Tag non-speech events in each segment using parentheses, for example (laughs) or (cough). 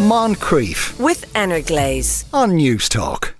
Moncrief with Energlaze on News Talk.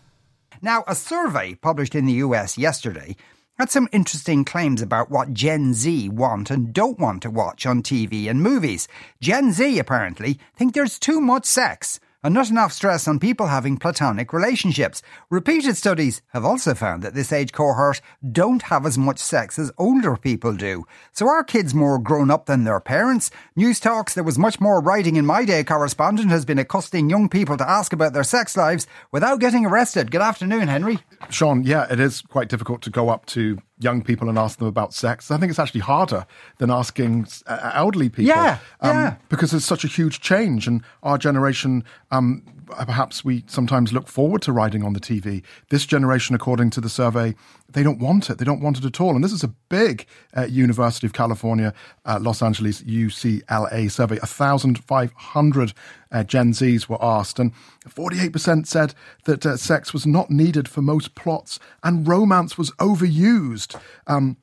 Now, a survey published in the US yesterday had some interesting claims about what Gen Z want and don't want to watch on TV and movies. Gen Z apparently think there's too much sex and not enough stress on people having platonic relationships. Repeated studies have also found that this age cohort don't have as much sex as older people do. So are kids more grown up than their parents? News Talks, there was much more writing in my day correspondent has been accosting young people to ask about their sex lives without getting arrested. Good afternoon, Henry. Sean, yeah, it is quite difficult to go up to young people and ask them about sex. I think it's actually harder than asking uh, elderly people. Yeah, um, yeah. Because there's such a huge change, and our generation, um, perhaps we sometimes look forward to riding on the TV. This generation, according to the survey, they don't want it. They don't want it at all. And this is a big uh, University of California, uh, Los Angeles UCLA survey. 1,500 uh, Gen Zs were asked, and 48% said that uh, sex was not needed for most plots and romance was overused. Um,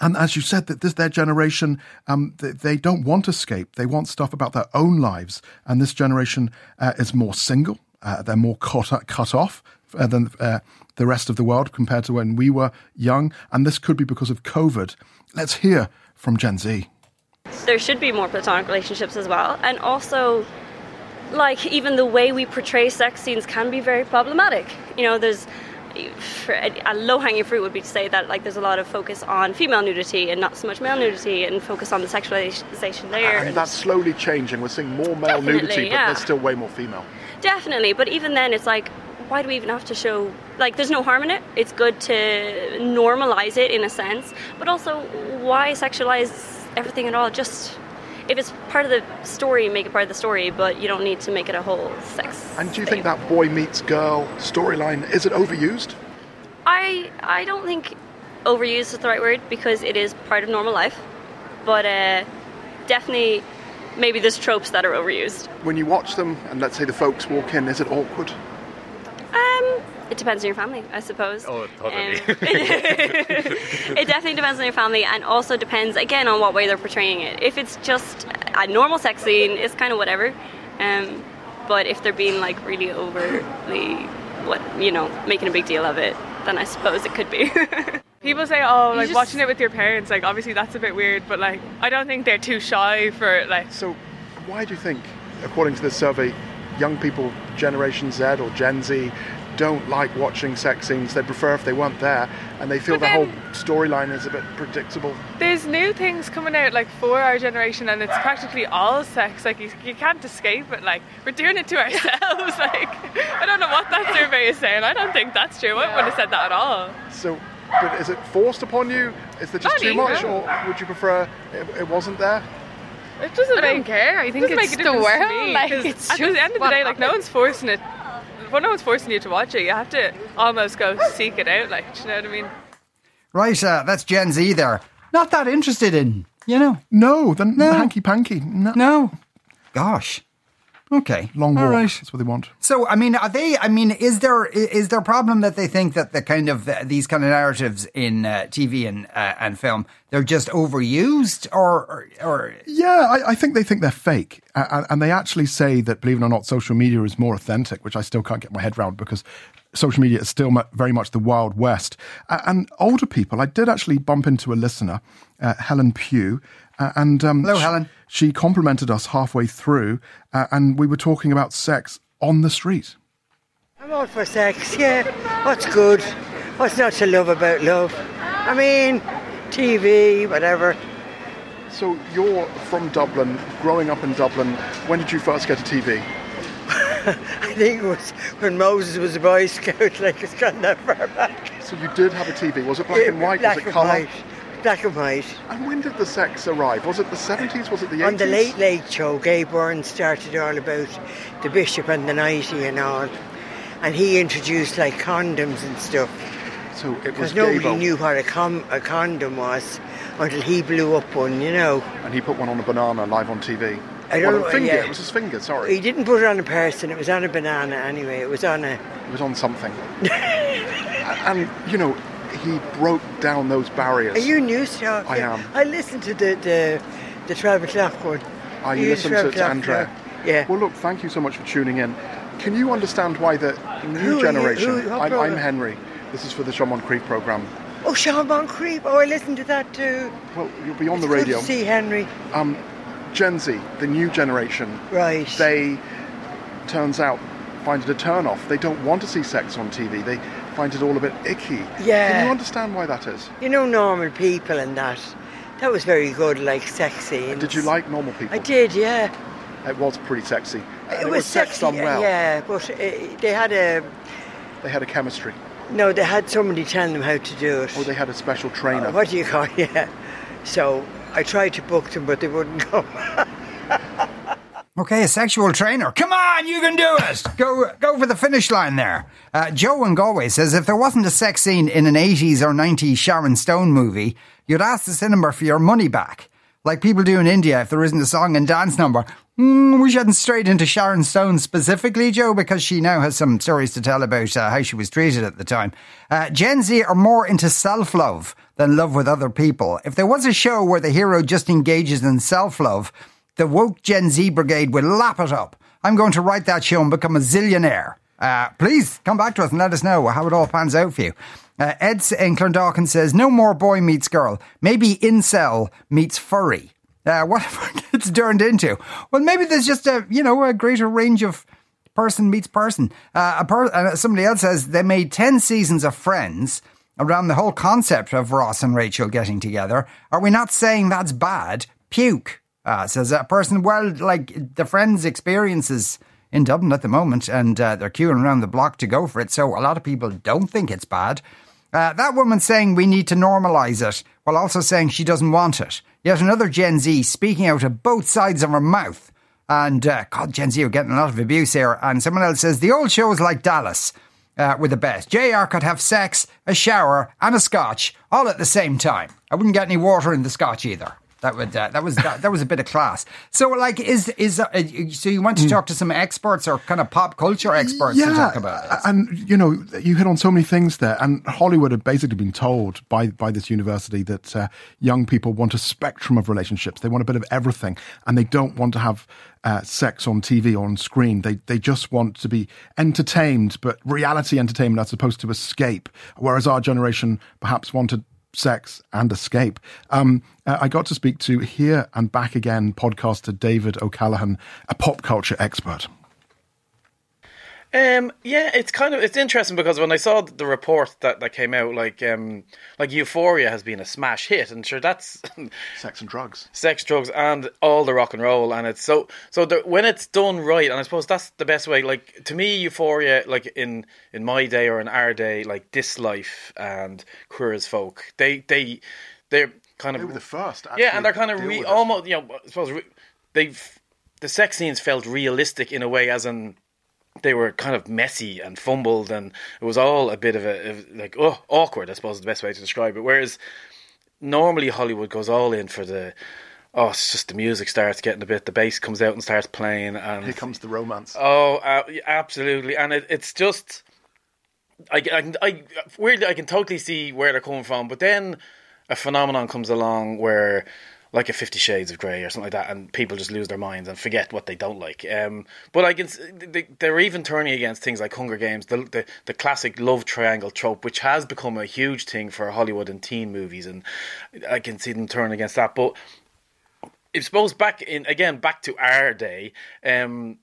and as you said, that this their generation, um, they, they, don't want escape. They want stuff about their own lives. And this generation uh, is more single. Uh, they're more cut, cut off uh, than uh, the rest of the world compared to when we were young. And this could be because of COVID. Let's hear from Gen Z. There should be more platonic relationships as well. And also, like, even the way we portray sex scenes can be very problematic. You know, there's a low hanging fruit would be to say that like there's a lot of focus on female nudity and not so much male nudity and focus on the sexualization there. And, and that's slowly changing. We're seeing more male nudity, but yeah. there's still way more female. Definitely, but even then, it's like why do we even have to show like there's no harm in it it's good to normalize it in a sense but also why sexualize everything at all just if it's part of the story make it part of the story but you don't need to make it a whole sex and do you thing. think that boy meets girl storyline is it overused? I i don't think overused is the right word because it is part of normal life but uh, definitely maybe there's tropes that are overused. When you watch them and let's say the folks walk in is it awkward it depends on your family, I suppose. Oh, totally. Um, (laughs) it definitely depends on your family, and also depends again on what way they're portraying it. If it's just a normal sex scene, it's kind of whatever. Um, but if they're being like really overly, what you know, making a big deal of it, then I suppose it could be. (laughs) People say, "Oh, like just... watching it with your parents." Like, obviously, that's a bit weird, but like, I don't think they're too shy for like. So, why do you think, according to this survey, young people, Generation Z or Gen Z, don't like watching sex scenes. They prefer if they weren't there, and they feel the whole storyline is a bit predictable. There's new things coming out like for our generation, and it's practically all sex. Like you, you can't escape it. Like we're doing it to ourselves. (laughs) like I don't know what that survey is saying. I don't think that's true. I wouldn't have said that at all. So, but is it forced upon you? Is there just too much, or would you prefer it, it wasn't there? It doesn't I make, don't care. I think it's make the world. Like, it's at the end of the day, like no one's forcing it. Well, no one's forcing you to watch it. You have to almost go seek it out. Like, do you know what I mean? Right. Uh, that's Gen Z there. Not that interested in, you know. No, the no. hanky panky. No. no. Gosh. Okay, long walk. All right. That's what they want. So, I mean, are they? I mean, is there is there a problem that they think that the kind of uh, these kind of narratives in uh, TV and uh, and film they're just overused, or or, or... yeah, I, I, think they think they're fake, and, and, they actually say that believe it or not, social media is more authentic, which I still can't get my head around because social media is still very much the wild west. and older people, I did actually bump into a listener, uh, Helen Pugh, uh, and um, hello, Helen. She complimented us halfway through, uh, and we were talking about sex on the street. I'm all for sex. Yeah, what's good? What's not to love about love? I mean, TV, whatever. So you're from Dublin, growing up in Dublin. When did you first get a TV? (laughs) I think it was when Moses was a Boy Scout, (laughs) like it's gone that far back. So you did have a TV. Was it black yeah, and white? Black was it colour? White black and white. And when did the sex arrive? Was it the 70s? Was it the 80s? On the Late Late Show, Gay Byrne started all about the bishop and the nighty and all. And he introduced like condoms and stuff. So it was Because nobody knew what a, com- a condom was until he blew up one, you know. And he put one on a banana live on TV. I don't know. Finger. Yeah. It was his finger. Sorry. He didn't put it on a person. It was on a banana anyway. It was on a. It was on something. (laughs) and you know, he broke down those barriers. Are you news talk? I am. I listened to the the, the 12 o'clock one. I you listened to, to Andrea. Yeah. Well, look, thank you so much for tuning in. Can you understand why the new you? generation? Who- I'm, I'm? Henry. This is for the Sean Moncrief program. Oh, Sean Moncrief. Oh, I listened to that too. Well, you'll be on It's the radio. See Henry. Um, Gen Z, the new generation, Right. they turns out find it a turn off. They don't want to see sex on TV. They find it all a bit icky. Yeah. Can you understand why that is? you know, normal people and that. That was very good, like sexy. And Did you like normal people? I did, yeah. It was pretty sexy. It, it, was, sex sexy, done well. yeah. But uh, they had a They had a chemistry, no. They had somebody telling them how to do it. or they had a special trainer. Uh, what do you call? Yeah. (laughs) So I tried to book them, but they wouldn't (laughs) come. Okay, a sexual trainer. Come on, you can do it. Go, go for the finish line there. Uh, Joe in Galway says if there wasn't a sex scene in an 80s or 90s Sharon Stone movie, you'd ask the cinema for your money back. Like people do in India if there isn't a song and dance number. Mm, we shouldn't straight into Sharon Stone specifically, Joe, because she now has some stories to tell about uh, how she was treated at the time. Uh, Gen Z are more into self love than love with other people. If there was a show where the hero just engages in self love, the woke Gen Z brigade will lap it up. I'm going to write that show and become a zillionaire. Uh, please come back to us and let us know how it all pans out for you. Uh, Ed in Clondalkin says, no more boy meets girl. Maybe incel meets furry. Uh, whatever (laughs) it's turned into. Well, maybe there's just a, you know, a greater range of person meets person. Uh, a per- uh, somebody else says they made 10 seasons of Friends around the whole concept of Ross and Rachel getting together. Are we not saying that's bad? Puke, uh, says that person. Well, like the Friends experiences in Dublin at the moment, and uh, they're queuing around the block to go for it. So a lot of people don't think it's bad. Uh, that woman saying we need to normalise it while also saying she doesn't want it. Yet another Gen Z speaking out of both sides of her mouth. And uh, God, Gen Z are getting a lot of abuse here. And someone else says the old shows like Dallas uh, were the best. JR could have sex, a shower, and a scotch all at the same time. I wouldn't get any water in the scotch either. That would uh, that was that, that was a bit of class. So like is is uh, so you want to talk to some experts or kind of pop culture experts to talk about it? And you know, you hit on so many things there. And Hollywood had basically been told by by this university that uh, young people want a spectrum of relationships. They want a bit of everything, and they don't want to have uh, sex on TV or on screen. They they just want to be entertained, but reality entertainment as opposed to escape. Whereas our generation perhaps wanted sex and escape. Um, uh, I got to speak to Here and Back Again podcaster David O'Callaghan, a pop culture expert. Um, yeah, it's kind of it's interesting because when I saw the report that, that came out, like um, like Euphoria has been a smash hit, and sure that's (laughs) Sex and drugs. sex, drugs, and all the rock and roll, and it's so so the, when it's done right, and I suppose that's the best way. Like to me, Euphoria, like in in my day or in our day, like This Life and Queer as Folk, they they they're kind of They were the first. yeah, and they're kind of re- almost you know I suppose re- they've the sex scenes felt realistic in a way, as in they were kind of messy and fumbled, and it was all a bit of a of like oh awkward. I suppose is the best way to describe it. Whereas normally Hollywood goes all in for the oh, it's just the music starts getting a bit, the bass comes out and starts playing, and Here comes the romance. Oh, uh, absolutely, and it, it's just, I, I, I weirdly I can totally see where they're coming from, but then a phenomenon comes along where, like a Fifty Shades of Grey or something like that, and people just lose their minds and forget what they don't like. Um, but I can, they, they're even turning against things like Hunger Games, the, the the classic love triangle trope, which has become a huge thing for Hollywood and teen movies, and I can see them turn against that, but. I suppose back in again back to our day, um,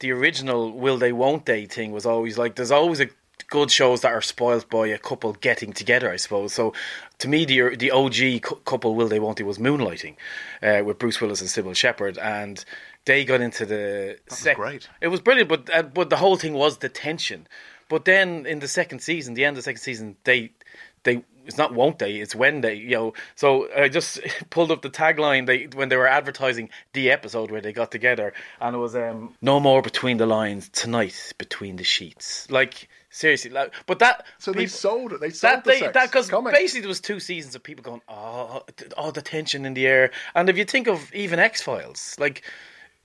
the original will they won't they thing was always like there's always a good shows that are spoilt by a couple getting together. I suppose so. To me, the the OG cou- couple will they won't they was Moonlighting, uh, with Bruce Willis and Cybill Shepherd, and they got into the. was great. It was brilliant, but uh, but the whole thing was the tension. But then in the second season, the end of the second season, they they it's not won't they it's when they you know so i just (laughs) pulled up the tagline they when they were advertising the episode where they got together and it was um no more between the lines tonight between the sheets like seriously like, but that So they sold it. They sold that the they sex. that because basically there was two seasons of people going oh oh the tension in the air and if you think of even x-files like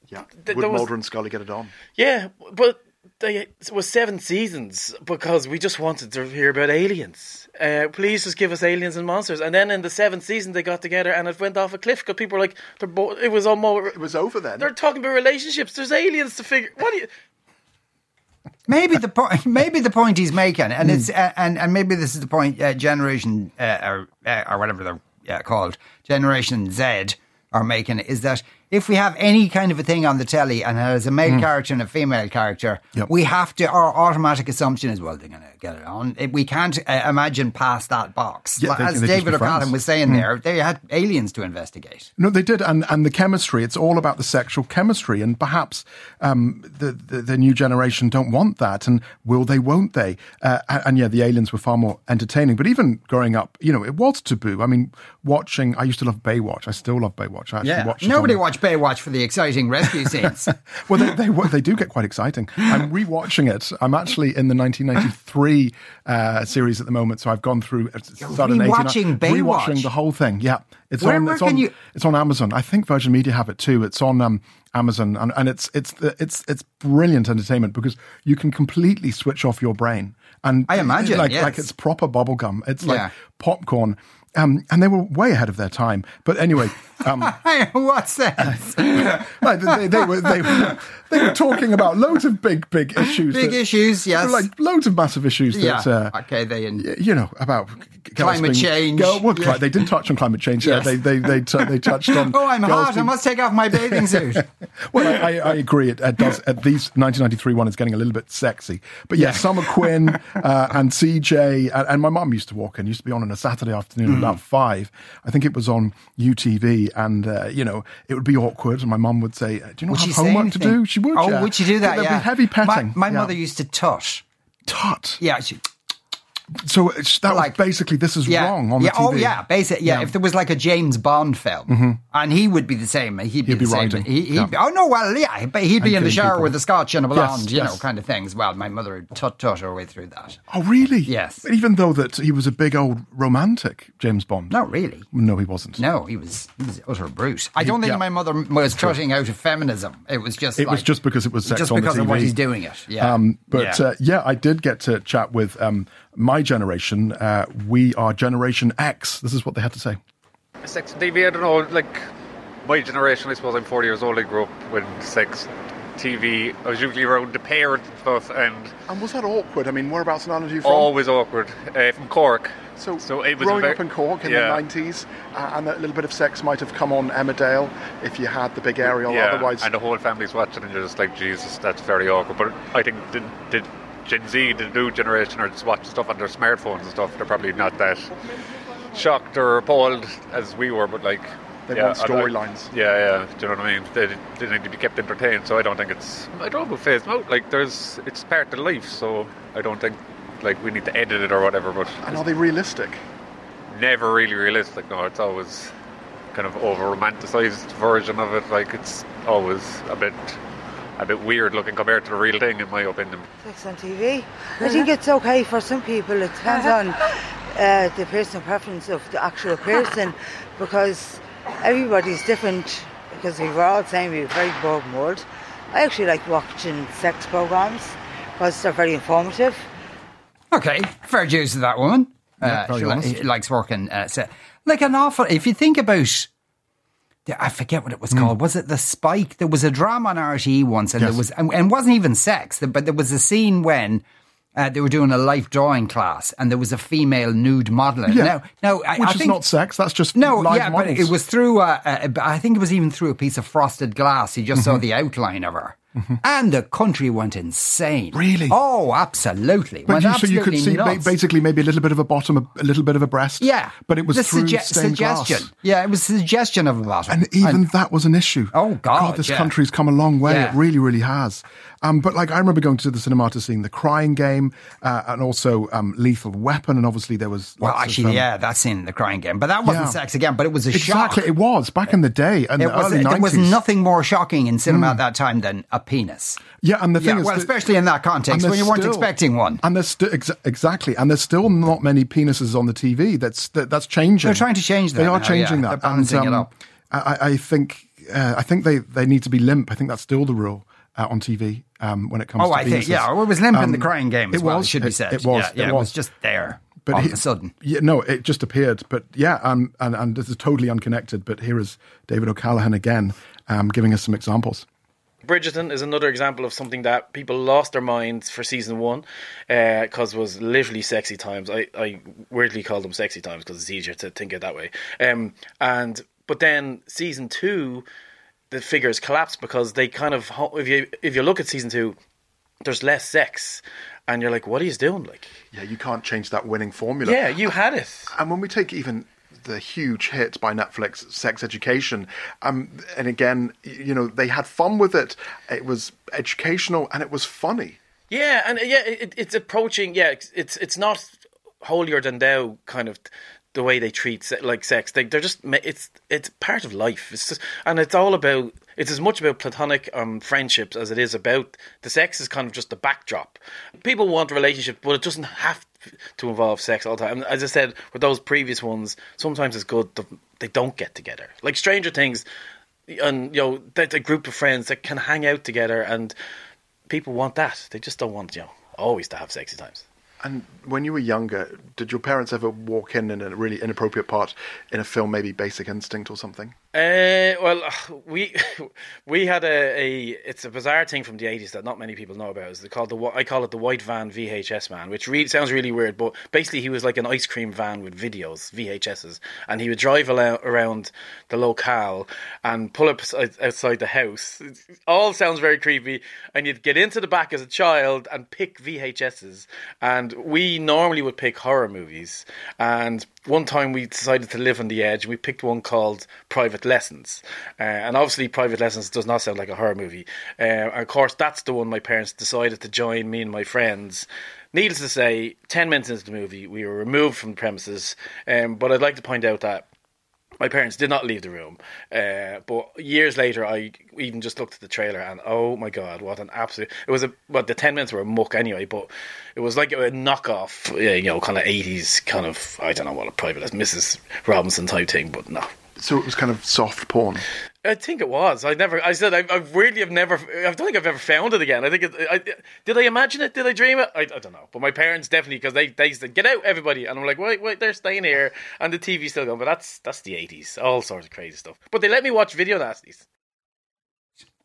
Yeah. th- Would Mulder and Scully get it on? yeah, but they, it was seven seasons because we just wanted to hear about aliens. Uh, please just give us aliens and monsters. And then in the seventh season, they got together and it went off a cliff because people were like, they're bo- it was almost. It was over then. They're talking about relationships. There's aliens to figure. What do you? Maybe the point, (laughs) maybe the point he's making, and Hmm. it's uh, and and maybe this is the point. Uh, Generation uh, or uh, or whatever they're uh, called, Generation Z are making is that if we have any kind of a thing on the telly and it has a male character and a female character. Yep. we have to. Our automatic assumption is, well, they're going to get it on. We can't uh, imagine past that box. Yeah, they- As they David O'Callaghan was saying there, they had aliens to investigate. No, they did, and and the chemistry. It's all about the sexual chemistry, and perhaps um, the, the the new generation don't want that, and will they? Won't they? Uh, and, yeah, the aliens were far more entertaining. But even growing up, you know, it was taboo. I mean, watching. I used to love Baywatch. I still love Baywatch. I actually watched it nobody watched Baywatch for the exciting rescue scenes. (laughs) well, they, they they do get quite exciting. I'm rewatching it. I'm actually in the 1993 uh, series at the moment, so I've gone through. started in rewatching Baywatch? rewatching the whole thing. Yeah, it's Where- on. where it's can on. you- It's on Amazon. I think Virgin Media have it too. It's on um, Amazon, and, and it's it's it's it's brilliant entertainment because you can completely switch off your brain. And I imagine, like yes. like it's proper bubblegum. It's like Yeah. popcorn. Um, and they were way ahead of their time. But anyway, um, (laughs) What's that? (laughs) Like, they, they were they were they were talking about loads of big big issues, Big that- issues, yes. like loads of massive issues yeah. that uh, okay, they you know about Climate being- change. Girl, well, Yeah. They didn't touch on climate change. Yes. Yeah, they they they, t- they touched on. (laughs) Oh, I'm hot. I must take off my bathing suit. well, I, I, I agree. It, it does. At these 1993 one is getting a little bit sexy. But yeah, Summer Quinn uh, and CJ and, and my mum used to walk in. Used to be on on a Saturday afternoon at about five. I think it was on UTV, and uh, you know it would be awkward. And my mum would say, "Do you not Would have homework to do?" She would. Oh, yeah. would she do that? There'd yeah. be heavy petting. My, my Yeah. mother used to tut. tut. Yeah, she, So it's, that Like- was basically this is yeah, wrong on yeah. the TV. Oh, yeah. Basically, yeah, Yeah. Mm-hmm. If there was like a James Bond film, and he would be the same, he'd be He'd the be same. He, he'd yeah. be, oh no, well, yeah, but he'd be And in the shower people. with a scotch and a blonde, you know, kind of things. Well, my mother would tut tut her way through that. Oh, really? Yes. Even though that he was a big old romantic, James Bond. Not really. No, he wasn't. No, he was he was utter brute. I don't think my mother was tutting out of feminism. It was just It was just because it was sex just on because the TV. of what he's doing it. Yeah, Um, but yeah. Uh, yeah, I did get to chat with um, my generation. Uh, we are Generation X. This is what they had to say. Sex TV, I don't know, like my generation, I suppose I'm 40 years old, I grew up with sex TV. I was usually around the parents and stuff, and And was that awkward? I mean, whereabouts in Ireland are you from? always awkward. Uh, from Cork. So, it was growing very- up in Cork in yeah. the 90s, uh, and a little bit of sex might have come on Emmerdale if you had the big aerial. Yeah, Otherwise, and the whole family's watching, and you're just like, Jesus, that's very awkward. But I think the, the Gen Z, the new generation, are just watching stuff on their smartphones and stuff. They're probably not that shocked or appalled as we were, but like. They yeah, want storylines. Yeah, yeah. Do you know what I mean? They, they need to be kept entertained. So I don't think it's. I don't know phase them out. Like there's, it's part of life. So I don't think like we need to edit it or whatever. But and are they realistic? never really realistic. No, it's always kind of over romanticized version of it. Like it's always a bit a bit weird looking compared to the real thing, in my opinion. Sex on TV. I think it's okay for some people. It depends on (laughs) uh, the personal preference of the actual person because everybody's different. Because we were all saying we were very bored world. I actually like watching sex programs because they're very informative. Okay, fair dues to that woman. Yeah, uh, very she, li- likes working. Uh, so, like an awful. If you think about, the- I forget what it was called. Was it the Spike? There was a drama on RTE once, and. Yes. there was, and, and it wasn't even sex, but there was a scene when. Uh, they were doing a life drawing class, and there was a female nude modeler. Yeah. Now, now I, Which I is think, not sex. That's just no, live yeah, models. but it was through. I think it was even through a piece of frosted glass. You just Mm-hmm. saw the outline of her, and the country went insane. Really? Oh, absolutely. But you, so you could see nuts. basically maybe a little bit of a bottom, a, a little bit of a breast. Yeah, but it was the through sugge- stained suggestion. glass. Yeah, it was suggestion of a bottom. And even that was an issue. Oh, God, this yeah. country's come a long way. Yeah. It really, really has. Um, but like I remember going to the cinema to see The Crying Game uh, and also um, Lethal Weapon, and obviously there was. well, lots of, actually, um, yeah, that's in the crying game, but that wasn't Yeah. sex again. But it was a Exactly, shock. it was back in the day, and It the was, early there was nothing more shocking in cinema at that time than a penis. Yeah, and the thing Yeah, is, well, that- especially in that context when you weren't still- expecting one. And there's still ex- exactly, and there's still not many penises on the TV. That's that, that's changing. They're trying to change that They are now, changing yeah. that. They're balancing and, it um, up. I, I think uh, I think they, they need to be limp. I think that's still the rule. Uh, on TV um, when it comes Oh, to I think, yeah, it was limp in the Um, crying game as it well, was, it should be it- said. It was. Yeah, yeah, it was just there all of a sudden. Yeah, no, it just appeared. But yeah, um, and, and this is totally unconnected. But here is David O'Callaghan again um, giving us some examples. Bridgerton is another example of something that people lost their minds for season one because it was literally sexy times. I, I weirdly call them sexy times because it's easier to think it that way. Um, and but then season two, the figures collapsed because they kind of if you if you look at season two, there's less sex, and you're like, what are you doing? Like, Yeah, you can't change that winning formula. yeah, you had it. And when we take even the huge hit by Netflix, Sex Education, um, and again, you know, they had fun with it. It was educational and it was funny. Yeah, and yeah, it, it's approaching. Yeah, it's it's not holier than thou kind of the way they treat se- like sex. They they're just it's it's part of life. It's just and it's all about it's as much about platonic um friendships as it is about the sex is kind of just the backdrop. People want a relationship, but it doesn't have to involve sex all the time. As I said with those previous ones, sometimes it's good that they don't get together. Like Stranger Things, and you know, that's a group of friends that can hang out together and people want that. They just don't want, you know, always to have sexy times. And when you were younger, did your parents ever walk in in a really inappropriate part in a film, maybe Basic Instinct or something? Uh, well, (sighs) we (laughs) we had a, a it's a bizarre thing from the eighties that not many people know about. It's called the I call it the white van VHS man, which re- sounds really weird, but basically he was like an ice cream van with videos VHSs, and he would drive around the locale and pull up outside- outside the house. It all sounds very creepy, and you'd get into the back as a child and pick VHSs, and we normally would pick horror movies, and one time we decided to live on the edge. We picked one called Private Lessons, uh, and obviously Private Lessons does not sound like a horror movie. Uh, of course, that's the one my parents decided to join me and my friends. Needless to say, ten minutes into the movie, we were removed from the premises. Um, but I'd like to point out that my parents did not leave the room. Uh, but years later, I even just looked at the trailer and oh my god, what an absolute! It was a well, the ten minutes were a muck anyway, but it was like a knockoff, you know, kind of eighties kind of I don't know what a private Mrs. Robinson type thing, but no. So it was kind of soft porn. I think it was. I never. I said I, I really have never. I don't think I've ever found it again. I think. It, I, did I imagine it? Did I dream it? I, I don't know. But my parents definitely because they they said get out everybody, and I'm like wait wait they're staying here, and the TV's still going. But that's that's the 80s. All sorts of crazy stuff. But they let me watch video nasties.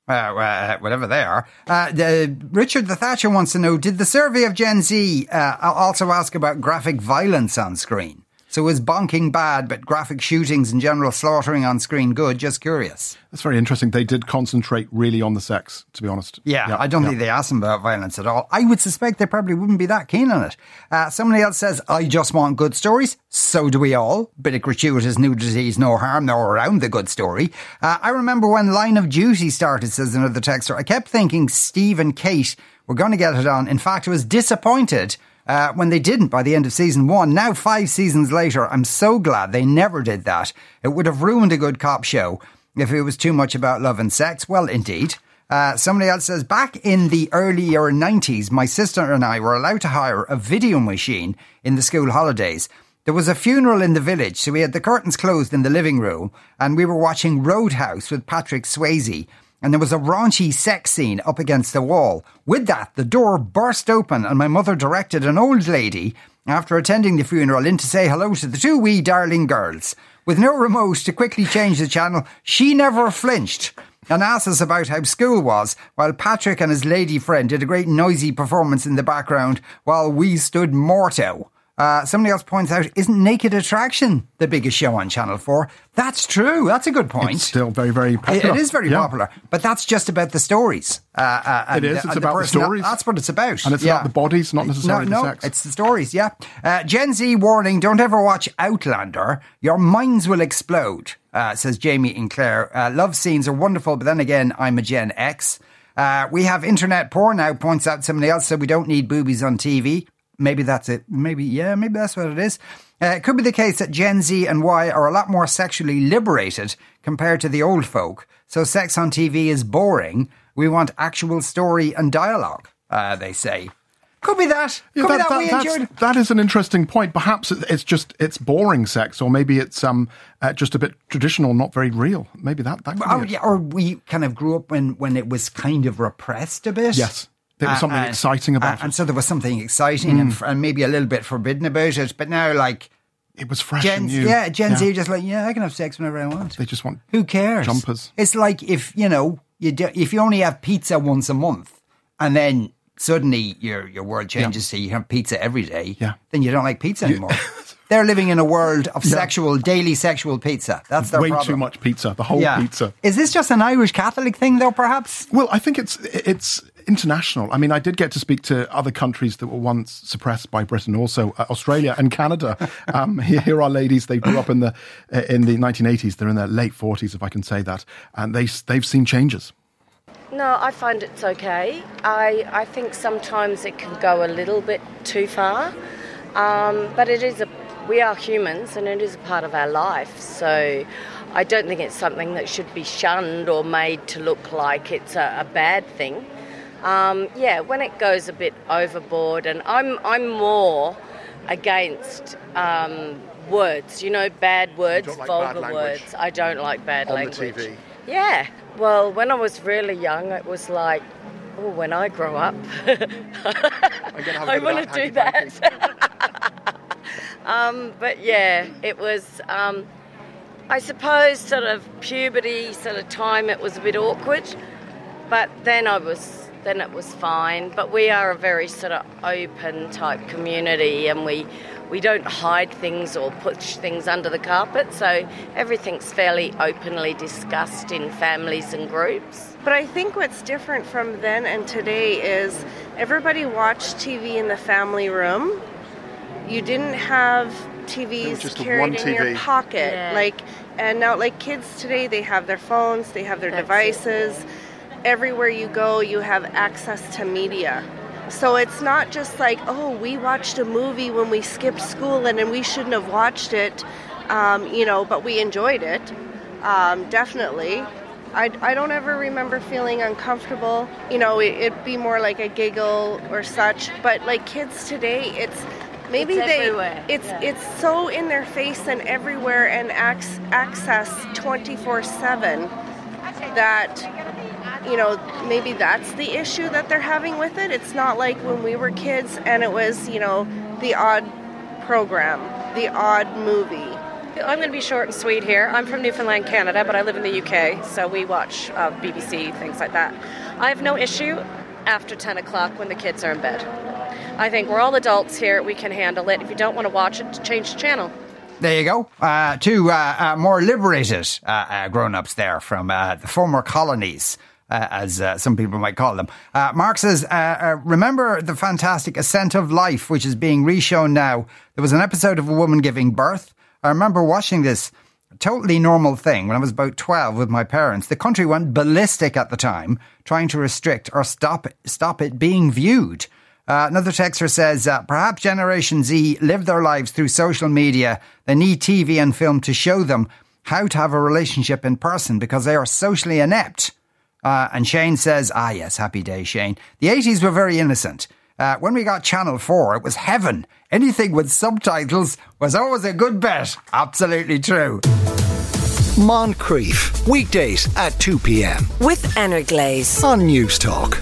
Uh, uh, whatever they are. Uh, the, Richard the Thatcher wants to know Did the survey of Gen Z uh, also ask about graphic violence on screen? So is bonking bad, but graphic shootings and general slaughtering on screen good? Just curious. That's very interesting. They did concentrate really on the sex, to be honest. Yeah, I don't think they asked them about violence at all. I would suspect they probably wouldn't be that keen on it. Uh, somebody else says, I just want good stories. So do we all. Bit of gratuitous nudity is no harm, no around the good story. Uh, I remember when Line of Duty started, says another texter, I kept thinking Steve and Kate were going to get it on. In fact, I was disappointed uh, when they didn't by the end of season one. Now, five seasons later, I'm so glad they never did that. It would have ruined a good cop show if it was too much about love and sex. Well, indeed. Uh, somebody else says, back in the earlier 90s, my sister and I were allowed to hire a video machine in the school holidays. There was a funeral in the village, so we had the curtains closed in the living room, and we were watching Roadhouse with Patrick Swayze and there was a raunchy sex scene up against the wall. With that, the door burst open, and my mother directed an old lady, after attending the funeral, in to say hello to the two wee darling girls. With no remote to quickly change the channel, she never flinched and asked us about how school was, while Patrick and his lady friend did a great noisy performance in the background while we stood morto. Uh, somebody else points out, isn't Naked Attraction the biggest show on Channel 4? That's true. That's a good point. It's still very, very It- it is very Yeah. popular, but that's just about the stories. Uh, uh, and It is. It's about the person- stories. That's what it's about. And it's yeah. about the bodies, not necessarily no, the no, sex. It's the stories, yeah. Uh, Gen Z warning, don't ever watch Outlander. Your minds will explode, uh, says Jamie and Claire. Uh, love scenes are wonderful, but then again, I'm a Gen X. Uh, we have internet porn now, points out somebody else, so we don't need boobies on TV. Maybe that's it. Maybe, yeah, maybe that's what it is. Uh, it could be the case that Gen Z and Y are a lot more sexually liberated compared to the old folk. So sex on TV is boring. We want actual story and dialogue, uh, they say. Could be that. Yeah, Could be that, that. we that- enjoyed. that is an interesting point. Perhaps it's just it's boring sex, or maybe it's um uh, just a bit traditional, not very real. Maybe that that. Could Oh, yeah, or we kind of grew up when when it was kind of repressed a bit. Yes, there was Uh, something uh, exciting about uh, it. and so there was something exciting and, Mm. f- and maybe a little bit forbidden about it. But now, like it was fresh Gen, and new. yeah, Gen Z Yeah. are just like, yeah, I can have sex whenever I want. They just want Who cares? jumpers. It's like if you know you do, if you only have pizza once a month, and then suddenly your your world changes to you have pizza every day. Yeah. then you don't like pizza anymore. (laughs) They're living in a world of sexual, daily sexual pizza. That's their way problem. too much pizza. The whole Yeah. pizza. Is this just an Irish Catholic thing, though? Perhaps. Well, I think it's it's international. I mean, I did get to speak to other countries that were once suppressed by Britain, also uh, Australia and Canada. (laughs) Um, here, here are ladies. They grew up in the uh, in the 1980s. They're in their late 40s, if I can say that, and they they've seen changes. No, I find it's okay. I, I think sometimes it can go a little bit too far, um, but it is a we are humans and it is a part of our life. So I don't think it's something that should be shunned or made to look like it's a, a bad thing. Um, yeah, when it goes a bit overboard, and I'm I'm more against um, words. You know, bad words, like vulgar language words. I don't like bad on language. the TV. Yeah. Well, when I was really young, it was like, oh, when I grow up, (laughs) I want to do that. (laughs) um, but yeah, it was, um, I suppose, sort of puberty sort of time. It was a bit awkward, but then I was. Then it was fine, but we are a very sort of open type community, and we we don't hide things or push things under the carpet. So everything's fairly openly discussed in families and groups. But I think what's different from then and today is everybody watched TV in the family room. You didn't have TVs carried one in your pocket. Yeah. Like and now like kids today they have their phones, they have their That's it. devices. Everywhere you go you have access to media. So it's not just like, oh, we watched a movie when we skipped school and then we shouldn't have watched it, um, you know, but we enjoyed it. Um, definitely. I, I don't ever remember feeling uncomfortable. You know, it, it'd be more like a giggle or such. But like kids today, it's maybe It's they everywhere, it's yeah. it's so in their face and everywhere and ac- access 24/7 that you know maybe that's the issue that they're having with it. It's not like when we were kids and it was you know the odd program, the odd movie. I'm going to be short and sweet here. I'm from Newfoundland, Canada, but I live in the UK, so we watch uh, BBC, things like that. I have no issue after 10 o'clock when the kids are in bed. I think we're all adults here, we can handle it. If you don't want to watch it, change the channel. There you go. Uh, two uh, uh, more liberated uh, uh, grown ups there from uh, the former colonies. Uh, as uh, some people might call them. Uh, Mark says, uh, uh, remember the fantastic Ascent of Life, which is being reshown now? There was an episode of a woman giving birth. I remember watching this totally normal thing when I was about 12 with my parents. The country went ballistic at the time, trying to restrict or stop, stop it being viewed. Uh, another texter says, uh, perhaps Generation Z live their lives through social media. They need TV and film to show them how to have a relationship in person because they are socially inept. Uh, and Shane says, ah, yes, happy day, Shane. The 80s were very innocent. Uh, when we got Channel 4, it was heaven. Anything with subtitles was always a good bet. Absolutely true. Moncrief, weekdays at 2 p.m. With Energlaze. on News Talk.